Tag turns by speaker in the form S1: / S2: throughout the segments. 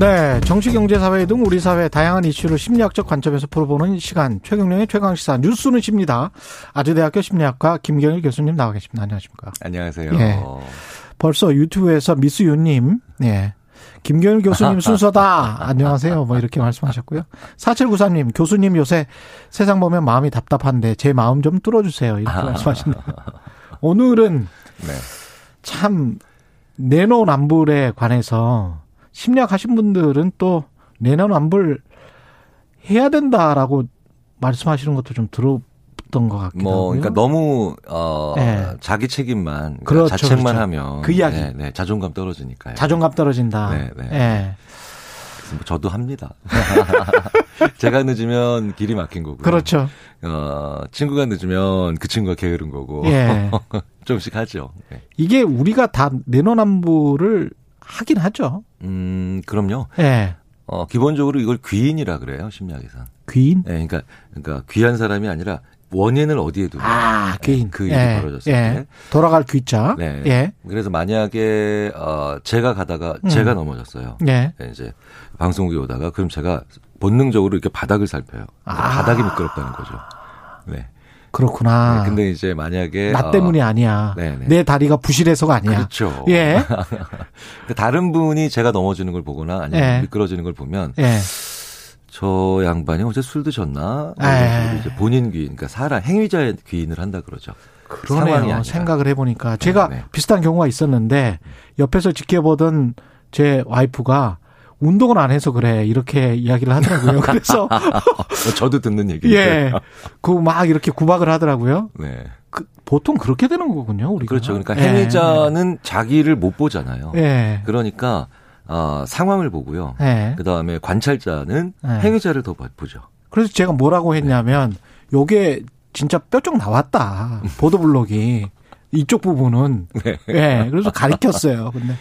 S1: 네, 정치, 경제, 사회 등 우리 사회 다양한 이슈를 심리학적 관점에서 풀어보는 시간 최경령의 최강 시사 뉴스는 십니다. 아주대학교 심리학과 김경일 교수님 나와 계십니다. 안녕하십니까?
S2: 안녕하세요.
S1: 예. 벌써 유튜브에서 미스유님, 예. 김경일 교수님 순서다. 안녕하세요. 뭐 이렇게 말씀하셨고요. 4793님, 교수님 요새 세상 보면 마음이 답답한데 제 마음 좀 뚫어주세요. 이렇게 말씀하십니다. 오늘은
S2: 네.
S1: 참 내노남불에 관해서 심리학 하신 분들은 또 내노남불 해야 된다라고 말씀하시는 것도 좀 들었던 것 같기도
S2: 뭐,
S1: 하고요.
S2: 그러니까 너무 어
S1: 네.
S2: 자기 책임만 그러니까
S1: 그렇죠,
S2: 자책만
S1: 그렇죠.
S2: 하면
S1: 그 이야기.
S2: 네, 네, 자존감 떨어지니까요.
S1: 자존감 떨어진다.
S2: 네, 네.
S1: 예.
S2: 그래서 뭐 저도 합니다. 제가 늦으면 길이 막힌 거고요.
S1: 그렇죠.
S2: 어, 친구가 늦으면 그 친구가 게으른 거고.
S1: 예.
S2: 조금씩 하죠. 네.
S1: 이게 우리가 다 내노남불을 하긴 하죠.
S2: 음, 그럼요.
S1: 예.
S2: 어, 기본적으로 이걸 귀인이라 그래요, 심리학에서는.
S1: 귀인?
S2: 네, 그러니까, 그러니까 귀한 사람이 아니라 원인을 어디에 두냐.
S1: 아, 귀인.
S2: 그 일이
S1: 예,
S2: 벌어졌을
S1: 예.
S2: 때.
S1: 돌아갈 귀자.
S2: 네.
S1: 예.
S2: 그래서 만약에 어 제가 가다가
S1: 음.
S2: 제가 넘어졌어요.
S1: 예.
S2: 네, 이제 방송국에 오다가 그럼 제가 본능적으로 이렇게 바닥을 살펴요.
S1: 아.
S2: 바닥이 미끄럽다는 거죠. 네.
S1: 그렇구나.
S2: 네, 근데 이제 만약에
S1: 나
S2: 어,
S1: 때문이 아니야.
S2: 네, 네.
S1: 내 다리가 부실해서가 아니야.
S2: 그렇죠.
S1: 예.
S2: 그러니까 다른 분이 제가 넘어지는 걸 보거나 아니면
S1: 예.
S2: 미끄러지는 걸 보면
S1: 예.
S2: 저 양반이 어제 술 드셨나? 뭐 식으로 이제 본인 귀인, 그러니까 사람 행위자의 귀인을 한다 그러죠.
S1: 그러네요. 생각을 해보니까 제가
S2: 네.
S1: 비슷한 경우가 있었는데 옆에서 지켜보던 제 와이프가 운동을 안 해서 그래 이렇게 이야기를 하더라고요. 그래서
S2: 어, 저도 듣는 얘기인데.
S1: 예, 그 막 이렇게 구박을 하더라고요.
S2: 네.
S1: 그 보통 그렇게 되는 거군요. 우리가
S2: 그렇죠. 그러니까
S1: 예.
S2: 행위자는 자기를 못 보잖아요.
S1: 예,
S2: 그러니까 어, 상황을 보고요.
S1: 예.
S2: 그 다음에 관찰자는
S1: 네.
S2: 행위자를 더 보죠.
S1: 그래서 제가 뭐라고 했냐면 요게 진짜 뼈쪽 나왔다 보도블록이 이쪽 부분은
S2: 네.
S1: 예 그래서 가리켰어요 근데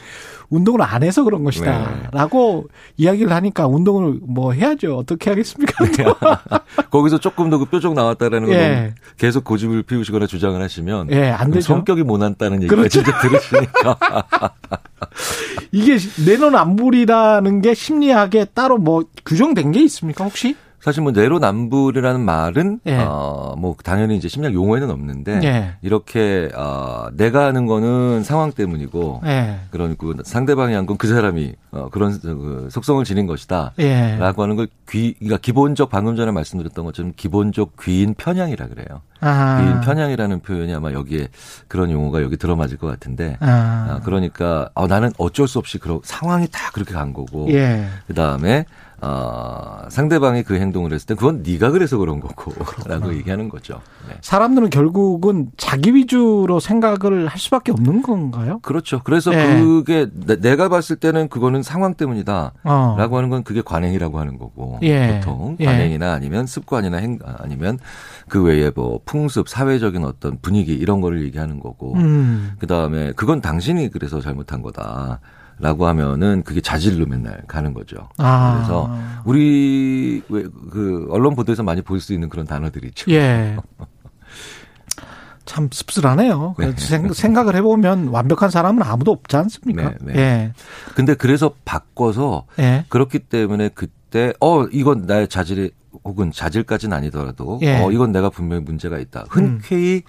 S1: 운동을 안 해서 그런
S2: 네.
S1: 것이다라고 이야기를 하니까 운동을 뭐 해야죠 어떻게 하겠습니까
S2: 거기서 조금 더 그 뾰족 나왔다라는 걸
S1: 예.
S2: 계속 고집을 피우시거나 주장을 하시면
S1: 예, 안 되죠.
S2: 성격이 모난다는 얘기가
S1: 그렇죠.
S2: 진짜 들으시니까
S1: 이게 내로남불이라는 게 심리학에 따로 뭐 규정된 게 있습니까 혹시
S2: 사실 뭐 내로남불이라는 말은
S1: 예.
S2: 어뭐 당연히 이제 심리학 용어에는 없는데
S1: 예.
S2: 이렇게 어 내가 하는 거는 상황 때문이고
S1: 예.
S2: 그러니까 상대방이 한 건 그 사람이 어 그런 그 속성을 지닌 것이다.
S1: 예.
S2: 라고 하는 걸 귀, 그러니까 기본적 방금 전에 말씀드렸던 것처럼 기본적 귀인 편향이라 그래요.
S1: 아.
S2: 귀인 편향이라는 표현이 아마 여기에 그런 용어가 여기 들어맞을 것 같은데.
S1: 아.
S2: 아, 그러니까 어, 나는 어쩔 수 없이 그런 상황이 다 그렇게 간 거고.
S1: 예.
S2: 그 다음에 어, 상대방이 그 행동을 했을 때 그건 네가 그래서 그런 거고라고 얘기하는 거죠. 네.
S1: 사람들은 결국은 자기 위주로 생각을 할 수밖에 없는 건가요?
S2: 그렇죠. 그래서
S1: 예.
S2: 그게 내, 가 봤을 때는 그거는 상황 때문이다.
S1: 어.
S2: 라고 하는 건 그게 관행이라고 하는 거고
S1: 예.
S2: 보통
S1: 예.
S2: 관행이나 아니면 습관이나 행 아니면 그 외에 뭐 풍습 사회적인 어떤 분위기 이런 거를 얘기하는 거고
S1: 음.
S2: 그 다음에 그건 당신이 그래서 잘못한 거다 라고 하면은 그게 자질로 맨날 가는 거죠.
S1: 아.
S2: 그래서 우리 왜 그 언론 보도에서 많이 볼 수 있는 그런 단어들이 있죠.
S1: 예. 참 씁쓸하네요.
S2: 네.
S1: 생- 생각을 해보면 완벽한 사람은 아무도 없지 않습니까?
S2: 네, 네.
S1: 예.
S2: 근데 그래서 바꿔서
S1: 예.
S2: 그렇기 때문에 그때 어 이건 나의 자질이 혹은 자질까지는 아니더라도
S1: 예. 음.
S2: 어 이건 내가 분명히 문제가 있다. 흔쾌히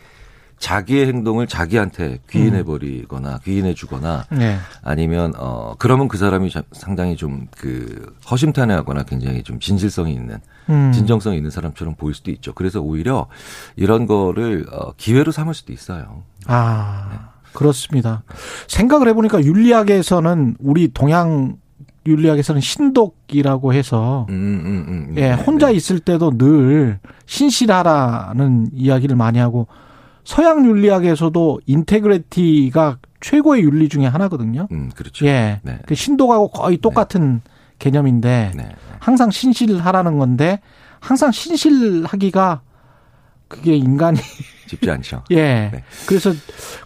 S2: 자기의 행동을 자기한테 귀인해 버리거나 귀인해 주거나
S1: 예.
S2: 아니면 어 그러면 그 사람이 자- 상당히 좀 그 허심탄회하거나 굉장히 좀 진실성이 있는
S1: 음.
S2: 진정성이 있는 사람처럼 보일 수도 있죠. 그래서 오히려 이런 거를 어 기회로 삼을 수도 있어요.
S1: 아, 그렇습니다. 생각을 해 보니까 윤리학에서는 우리 동양 윤리학에서는 신독이라고 해서
S2: 음, 음, 음, 음.
S1: 예,
S2: 네,
S1: 혼자
S2: 네.
S1: 있을 때도 늘 신실하라는 이야기를 많이 하고 서양 윤리학에서도 인테그리티가 최고의 윤리 중에 하나거든요.
S2: 음, 그렇죠.
S1: 예.
S2: 네.
S1: 그 신독하고 거의 똑같은 개념인데
S2: 네.
S1: 항상 신실하라는 건데 항상 신실하기가 그게 인간이
S2: 쉽지 않죠.
S1: 예.
S2: 네.
S1: 그래서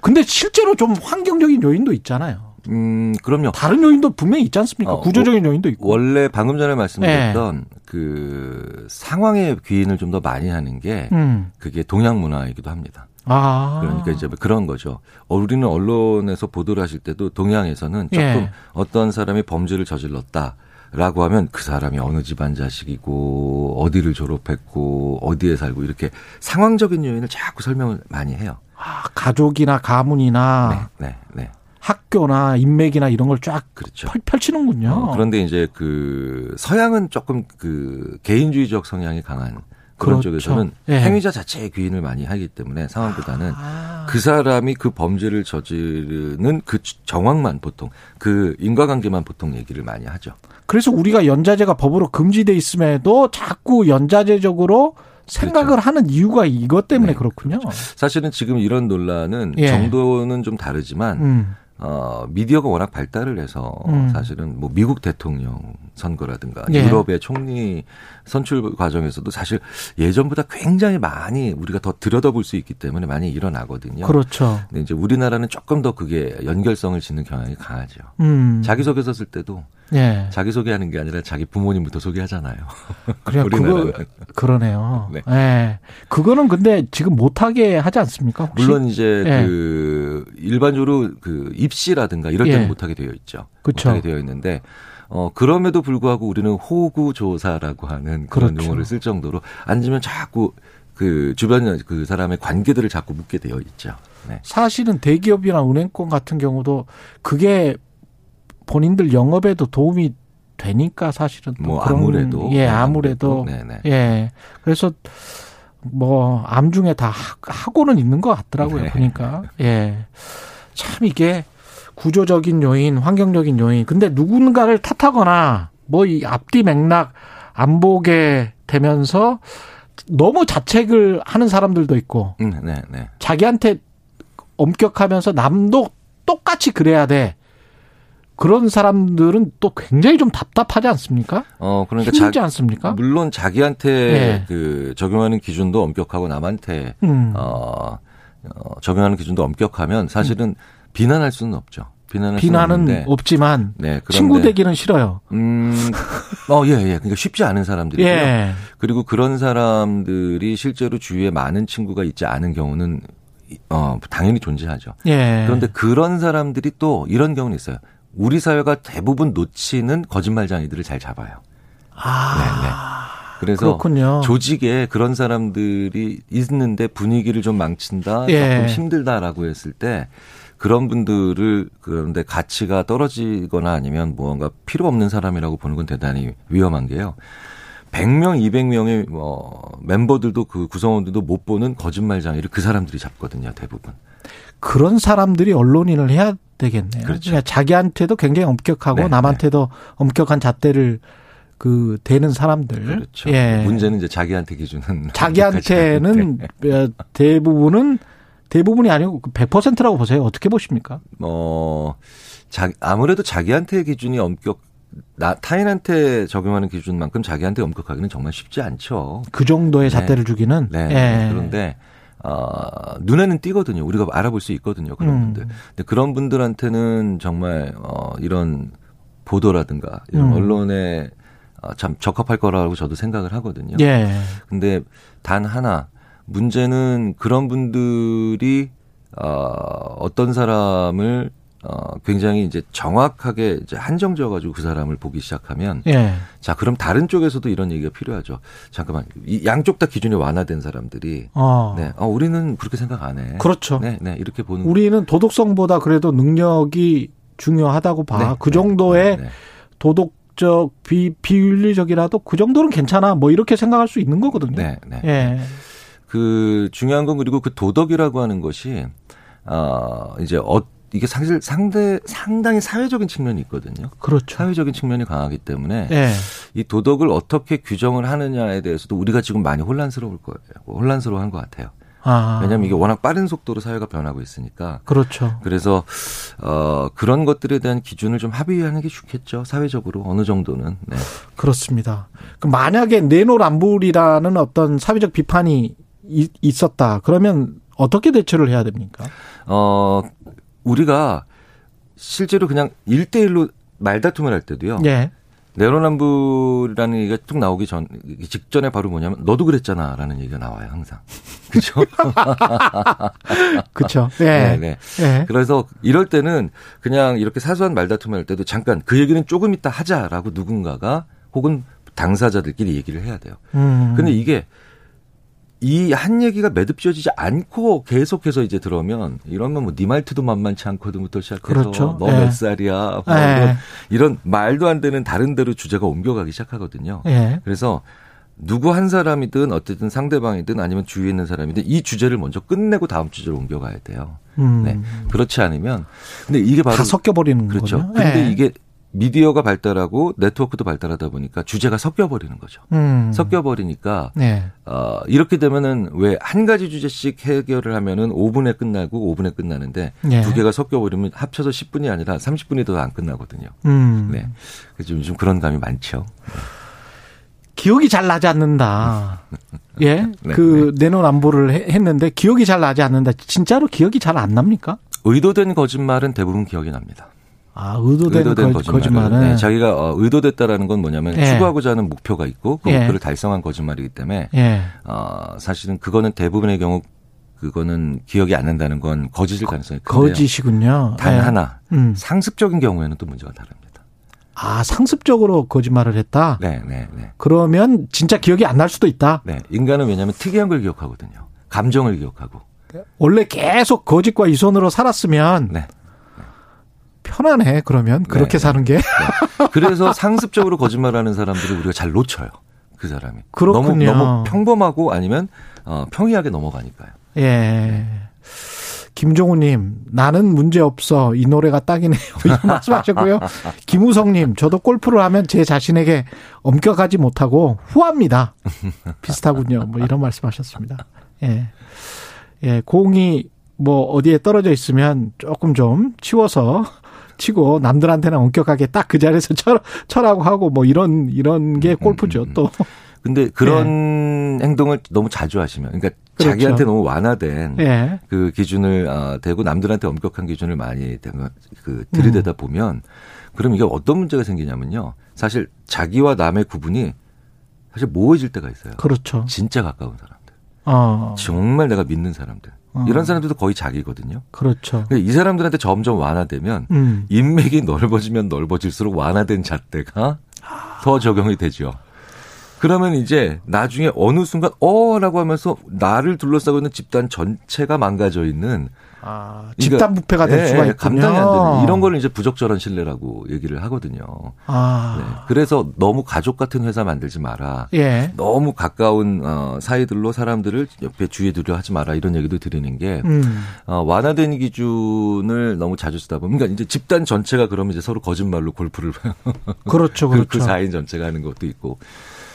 S1: 근데 실제로 좀 환경적인 요인도 있잖아요.
S2: 음, 그럼요.
S1: 다른 요인도 분명히 있지 않습니까?
S2: 어,
S1: 구조적인 요인도 있고.
S2: 원래 방금 전에 말씀드렸던 그 상황에 귀인을 좀 더 많이 하는 게
S1: 음.
S2: 그게 동양 문화이기도 합니다.
S1: 아.
S2: 그러니까 이제 그런 거죠. 어, 우리는 언론에서 보도를 하실 때도 동양에서는 조금
S1: 예.
S2: 어떤 사람이 범죄를 저질렀다. 라고 하면 그 사람이 어느 집안 자식이고 어디를 졸업했고 어디에 살고 이렇게 상황적인 요인을 자꾸 설명을 많이 해요.
S1: 아, 가족이나 가문이나
S2: 네, 네, 네.
S1: 학교나 인맥이나 이런 걸쫙
S2: 그렇죠.
S1: 펼치는군요.
S2: 어, 그런데 이제 그 서양은 조금 그 개인주의적 성향이 강한 그런
S1: 그렇죠.
S2: 쪽에서는
S1: 예.
S2: 행위자 자체의 귀인을 많이 하기 때문에 상황보다는
S1: 아.
S2: 그 사람이 그 범죄를 저지르는 그 정황만 보통 그 인과관계만 보통 얘기를 많이 하죠.
S1: 그래서 우리가 연자제가 법으로 금지돼 있음에도 자꾸 연자제적으로 생각을 하는 이유가 이것 때문에
S2: 네,
S1: 그렇군요.
S2: 사실은 지금 이런 논란은
S1: 예.
S2: 정도는 좀 다르지만
S1: 음.
S2: 어, 미디어가 워낙 발달을 해서
S1: 음.
S2: 사실은 뭐 미국 대통령 선거라든가
S1: 예.
S2: 유럽의 총리 선출 과정에서도 사실 예전보다 굉장히 많이 우리가 더 들여다볼 수 있기 때문에 많이 일어나거든요.
S1: 그렇죠.
S2: 근데 이제 우리나라는 조금 더 그게 연결성을 짓는 경향이 강하죠.
S1: 음.
S2: 자기소개서 쓸 때도
S1: 예.
S2: 자기 소개하는 게 아니라 자기 부모님부터 소개하잖아요.
S1: 그래 그거. 그러네요.
S2: 네.
S1: 예. 그거는 근데 지금 못하게 하지 않습니까? 혹시?
S2: 물론 이제
S1: 예.
S2: 그 일반적으로 그 입시라든가 이럴 때는
S1: 예.
S2: 못하게 되어 있죠.
S1: 그쵸.
S2: 못하게 되어 있는데 어 그럼에도 불구하고 우리는 호구 조사라고 하는 그런
S1: 그렇죠.
S2: 용어를 쓸 정도로 앉으면 자꾸 그 주변 그 사람의 관계들을 자꾸 묻게 되어 있죠. 네.
S1: 사실은 대기업이나 은행권 같은 경우도 그게 본인들 영업에도 도움이 되니까 사실은
S2: 또뭐
S1: 그런
S2: 아무래도
S1: 예
S2: 네,
S1: 아무래도
S2: 네네.
S1: 예 그래서 뭐 암 중에 다 하- 하고는 있는 것 같더라고요
S2: 네.
S1: 보니까 예 참 이게 구조적인 요인 환경적인 요인 근데 누군가를 탓하거나 뭐 이 앞뒤 맥락 안 보게 되면서 너무 자책을 하는 사람들도 있고
S2: 음, 네, 네.
S1: 자기한테 엄격하면서 남도 똑같이 그래야 돼. 그런 사람들은 또 굉장히 좀 답답하지 않습니까?
S2: 어 그러니까
S1: 힘들지
S2: 자,
S1: 않습니까?
S2: 물론 자기한테
S1: 네.
S2: 그 적용하는 기준도 엄격하고 남한테
S1: 음.
S2: 어, 어, 적용하는 기준도 엄격하면 사실은 비난할 수는 없죠. 비난할
S1: 비난은
S2: 없는데
S1: 없지만
S2: 네, 그런데
S1: 친구 되기는 싫어요.
S2: 음, 어, 예, 예. 그러니까 쉽지 않은 사람들이고요.
S1: 예.
S2: 그리고 그런 사람들이 실제로 주위에 많은 친구가 있지 않은 경우는 어, 당연히 존재하죠.
S1: 예.
S2: 그런데 그런 사람들이 또 이런 경우는 있어요. 우리 사회가 대부분 놓치는 거짓말장이들을 잘 잡아요.
S1: 아.
S2: 네, 네. 그래서
S1: 그렇군요.
S2: 조직에 그런 사람들이 있는데 분위기를 좀 망친다,
S1: 예.
S2: 조금 힘들다라고 했을 때 그런 분들을 그런데 가치가 떨어지거나 아니면 무언가 필요 없는 사람이라고 보는 건 대단히 위험한 게요. 100명, 200명의 뭐 멤버들도 그 구성원들도 못 보는 거짓말장애를 그 사람들이 잡거든요, 대부분.
S1: 그런 사람들이 언론인을 해야 되겠네요.
S2: 그렇죠.
S1: 그러니까 자기한테도 굉장히 엄격하고
S2: 네,
S1: 남한테도 엄격한 잣대를 그 대는 사람들.
S2: 그렇죠.
S1: 예.
S2: 문제는 이제 자기한테 기준은
S1: 자기한테는
S2: 네.
S1: 대부분은 대부분이 아니고 100%라고 보세요. 어떻게 보십니까?
S2: 어, 자, 아무래도 자기한테 기준이 엄격, 나, 타인한테 적용하는 기준만큼 자기한테 엄격하기는 정말 쉽지 않죠.
S1: 그 정도의
S2: 네.
S1: 잣대를 주기는.
S2: 네.
S1: 예.
S2: 그런데, 어, 눈에는 띄거든요. 우리가 알아볼 수 있거든요. 그런
S1: 음.
S2: 분들. 근데 그런 분들한테는 정말, 어, 이런 보도라든가, 이런
S1: 음.
S2: 언론에 어, 참 적합할 거라고 저도 생각을 하거든요.
S1: 예.
S2: 근데 단 하나 문제는 그런 분들이 어 어떤 사람을 어 굉장히 이제 정확하게 이제 한정지어 가지고 그 사람을 보기 시작하면
S1: 예.
S2: 자 그럼 다른 쪽에서도 이런 얘기가 필요하죠. 잠깐만 이 양쪽 다 기준이 완화된 사람들이
S1: 어.
S2: 네, 어 우리는 그렇게 생각 안 해.
S1: 그렇죠.
S2: 네, 네 이렇게 보는
S1: 우리는 도덕성보다 그래도 능력이 중요하다고 봐.
S2: 네,
S1: 그
S2: 네,
S1: 정도의
S2: 네, 네.
S1: 도덕적 비 비윤리적이라도 그 정도는 괜찮아. 뭐 이렇게 생각할 수 있는 거거든요.
S2: 네, 네.
S1: 예.
S2: 그 중요한 건 그리고 그 도덕이라고 하는 것이 어 이제 어 이게 사실 상대 상당히 사회적인 측면이 있거든요.
S1: 그렇죠.
S2: 사회적인 측면이 강하기 때문에
S1: 예.
S2: 이 도덕을 어떻게 규정을 하느냐에 대해서도 우리가 지금 많이 혼란스러울 거예요. 혼란스러워한 것 같아요.
S1: 아.
S2: 왜냐하면 이게 워낙 빠른 속도로 사회가 변하고 있으니까.
S1: 그렇죠.
S2: 그래서 어 그런 것들에 대한 기준을 좀 합의하는 게 좋겠죠. 사회적으로 어느 정도는. 네.
S1: 그렇습니다. 그 만약에 내노란불이라는 어떤 사회적 비판이 이- 있었다. 그러면 어떻게 대처를 해야 됩니까?
S2: 어, 우리가 실제로 그냥 일대일로 말다툼을 할 때도요.
S1: 예.
S2: 내로남불이라는 얘기가 뚝 나오기 전 직전에 바로 뭐냐면 너도 그랬잖아라는 얘기가 나와요 항상 그렇죠
S1: 그렇죠. 예.
S2: 네, 네.
S1: 예.
S2: 그래서 이럴 때는 그냥 이렇게 사소한 말다툼을 할 때도 잠깐 그 얘기는 조금 이따 하자라고 누군가가 혹은 당사자들끼리 얘기를 해야 돼요
S1: 음.
S2: 근데 이게 이 한 얘기가 매듭지어지지 않고 계속해서 이제 들어오면 이러면 뭐 네 말투도 만만치 않거든부터 시작해서
S1: 그렇죠.
S2: 너
S1: 예.
S2: 몇 살이야 뭐
S1: 예.
S2: 이런, 이런 말도 안 되는 다른 데로 주제가 옮겨가기 시작하거든요.
S1: 예.
S2: 그래서 누구 한 사람이든 어쨌든 상대방이든 아니면 주위에 있는 사람이든 이 주제를 먼저 끝내고 다음 주제로 옮겨가야 돼요.
S1: 음.
S2: 네. 그렇지 않으면 근데 이게 바로
S1: 다 섞여 버리는
S2: 그렇죠.
S1: 거죠.
S2: 근데
S1: 예.
S2: 이게 미디어가 발달하고 네트워크도 발달하다 보니까 주제가 섞여 버리는 거죠.
S1: 음.
S2: 섞여 버리니까
S1: 네.
S2: 어, 이렇게 되면은 왜 한 가지 주제씩 해결을 하면은 5분에 끝나고 5분에 끝나는데
S1: 예.
S2: 두 개가 섞여 버리면 합쳐서 10분이 아니라 30분이 더 안 끝나거든요.
S1: 음.
S2: 네. 그래서 요즘 그런 감이 많죠.
S1: 기억이 잘 나지 않는다. 예.
S2: 네,
S1: 그 내노남불을 해- 했는데 기억이 잘 나지 않는다. 진짜로 기억이 잘 안 납니까?
S2: 의도된 거짓말은 대부분 기억이 납니다.
S1: 아, 의도된, 거, 거짓말은.
S2: 네, 자기가 어, 의도됐다라는 건 뭐냐면
S1: 예.
S2: 추구하고자 하는 목표가 있고 그
S1: 예.
S2: 목표를 달성한 거짓말이기 때문에
S1: 예.
S2: 어, 사실은 그거는 대부분의 경우 그거는 기억이 안 난다는 건 거짓일 가능성이 큰데요.
S1: 거짓이군요.
S2: 단
S1: 예.
S2: 하나
S1: 음.
S2: 상습적인 경우에는 또 문제가 다릅니다.
S1: 아, 상습적으로 거짓말을 했다?
S2: 네, 네, 네.
S1: 그러면 진짜 기억이 안 날 수도 있다?
S2: 네, 인간은 왜냐하면 특이한 걸 기억하거든요. 감정을 기억하고.
S1: 원래 계속 거짓과 이손으로 살았으면
S2: 네.
S1: 편하네, 그러면. 그렇게
S2: 네.
S1: 사는 게.
S2: 그래서 상습적으로 거짓말하는 사람들을 우리가 잘 놓쳐요. 그 사람이.
S1: 그렇군요.
S2: 너무, 너무 평범하고 아니면 어, 평이하게 넘어가니까요.
S1: 예. 김종우님, 나는 문제 없어. 이 노래가 딱이네요. 이런 말씀 하셨고요. 김우성님, 저도 골프를 하면 제 자신에게 엄격하지 못하고 후합니다. 비슷하군요. 뭐 이런 말씀 하셨습니다. 예. 예, 공이 뭐 어디에 떨어져 있으면 조금 좀 치워서 치고 남들한테는 엄격하게 딱 그 자리에서 쳐, 쳐라고 하고 뭐 이런 이런 게 골프죠. 또
S2: 근데 그런 행동을 너무 자주 하시면, 그러니까
S1: 네. 그렇죠.
S2: 자기한테 너무 완화된
S1: 예.
S2: 그 기준을 아, 대고 남들한테 엄격한 기준을 많이 대- 그 들이대다
S1: 음.
S2: 보면, 그럼 이게 어떤 문제가 생기냐면요. 사실 자기와 남의 구분이 사실 모호해질 때가 있어요.
S1: 그렇죠.
S2: 진짜 가까운 사람들,
S1: 어.
S2: 정말 내가 믿는 사람들,
S1: 어.
S2: 이런 사람들도 거의 자기거든요.
S1: 그렇죠.
S2: 근데 이 사람들한테 점점 완화되면
S1: 음.
S2: 인맥이 넓어지면 넓어질수록 완화된 잣대가 더 적용이 되죠. 그러면 이제 나중에 어느 순간 어라고 하면서 나를 둘러싸고 있는 집단 전체가 망가져 있는
S1: 아,
S2: 그러니까,
S1: 집단 부패가 될
S2: 예,
S1: 수가
S2: 예,
S1: 있군요.
S2: 감당이 안 되는 이런 거를 이제 부적절한 신뢰라고 얘기를 하거든요.
S1: 아.
S2: 네. 그래서 너무 가족 같은 회사 만들지 마라.
S1: 예.
S2: 너무 가까운 어, 사이들로 사람들을 옆에 주위에 두려 하지 마라 이런 얘기도 드리는 게
S1: 음.
S2: 어, 완화된 기준을 너무 자주 쓰다 보면 그러니까 이제 집단 전체가 그러면 이제 서로 거짓말로 골프를
S1: 그렇죠.
S2: 그,
S1: 그렇죠.
S2: 그 4인 전체가 하는 것도 있고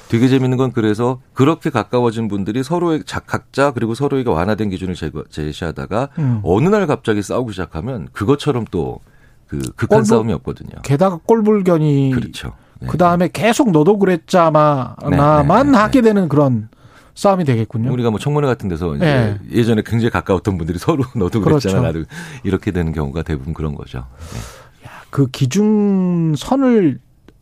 S2: 되게 재밌는 건 그래서 그렇게 가까워진 분들이 서로의 자- 각자 그리고 서로에게 완화된 기준을 제거- 제시하다가
S1: 음.
S2: 어느 날 갑자기 싸우기 시작하면 그것처럼 또 그 극한
S1: 꼴불-
S2: 싸움이 없거든요.
S1: 게다가 꼴불견이
S2: 그렇죠. 네.
S1: 그 다음에 계속 너도 그랬자마나만
S2: 네, 네, 네,
S1: 하게 되는 그런 싸움이 되겠군요.
S2: 우리가 뭐 청문회 같은 데서
S1: 네.
S2: 예전에 굉장히 가까웠던 분들이 서로 너도 그랬잖아
S1: 그렇죠.
S2: 나도 이렇게 되는 경우가 대부분 그런 거죠. 네.
S1: 그 기준선을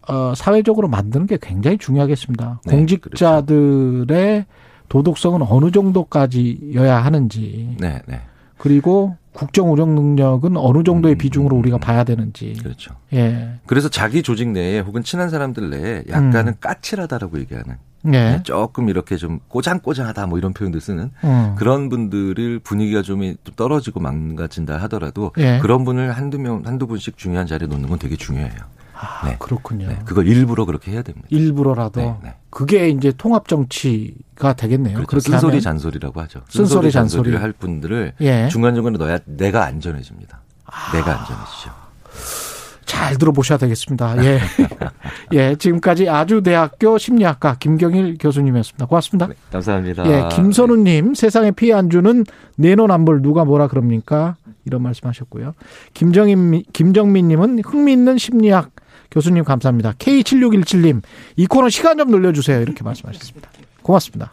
S1: 어, 사회적으로 만드는 게 굉장히 중요하겠습니다.
S2: 네,
S1: 공직자들의 도덕성은 어느 정도까지여야 하는지
S2: 네, 네.
S1: 그리고 국정 운영 능력은 어느 정도의
S2: 음,
S1: 비중으로
S2: 음,
S1: 우리가
S2: 음.
S1: 봐야 되는지.
S2: 그렇죠.
S1: 예.
S2: 그래서 자기 조직 내에 혹은 친한 사람들 내에 약간은 까칠하다라고 얘기하는
S1: 예.
S2: 네, 조금 이렇게 좀 꼬장꼬장하다 뭐 이런 표현도 쓰는
S1: 음.
S2: 그런 분들을 분위기가 좀 떨어지고 망가진다 하더라도
S1: 예.
S2: 그런 분을 한두 명 한두 분씩 중요한 자리에 놓는 건 되게 중요해요.
S1: 아,
S2: 네.
S1: 그렇군요.
S2: 네, 그걸 일부러 그렇게 해야 됩니다.
S1: 일부러라도
S2: 네, 네.
S1: 그게 이제 통합 정치가 되겠네요.
S2: 그렇죠. 쓴소리. 잔소리라고 하죠.
S1: 쓴소리 잔소리.
S2: 잔소리를 할 분들을
S1: 예.
S2: 중간 중간에 넣어야 내가 안전해집니다. 내가 안전해지죠.
S1: 잘 들어보셔야 되겠습니다. 예. 예, 지금까지 아주대학교 심리학과 김경일 교수님이었습니다. 고맙습니다.
S2: 네, 감사합니다.
S1: 예, 김선우님, 세상에 피해 안 주는 내노남불 누가 뭐라 그럽니까? 이런 말씀하셨고요. 김정인, 김정민님은 흥미있는 심리학 교수님 감사합니다. K7617님, 이 코너 시간 좀 늘려주세요. 이렇게 말씀하셨습니다. 고맙습니다.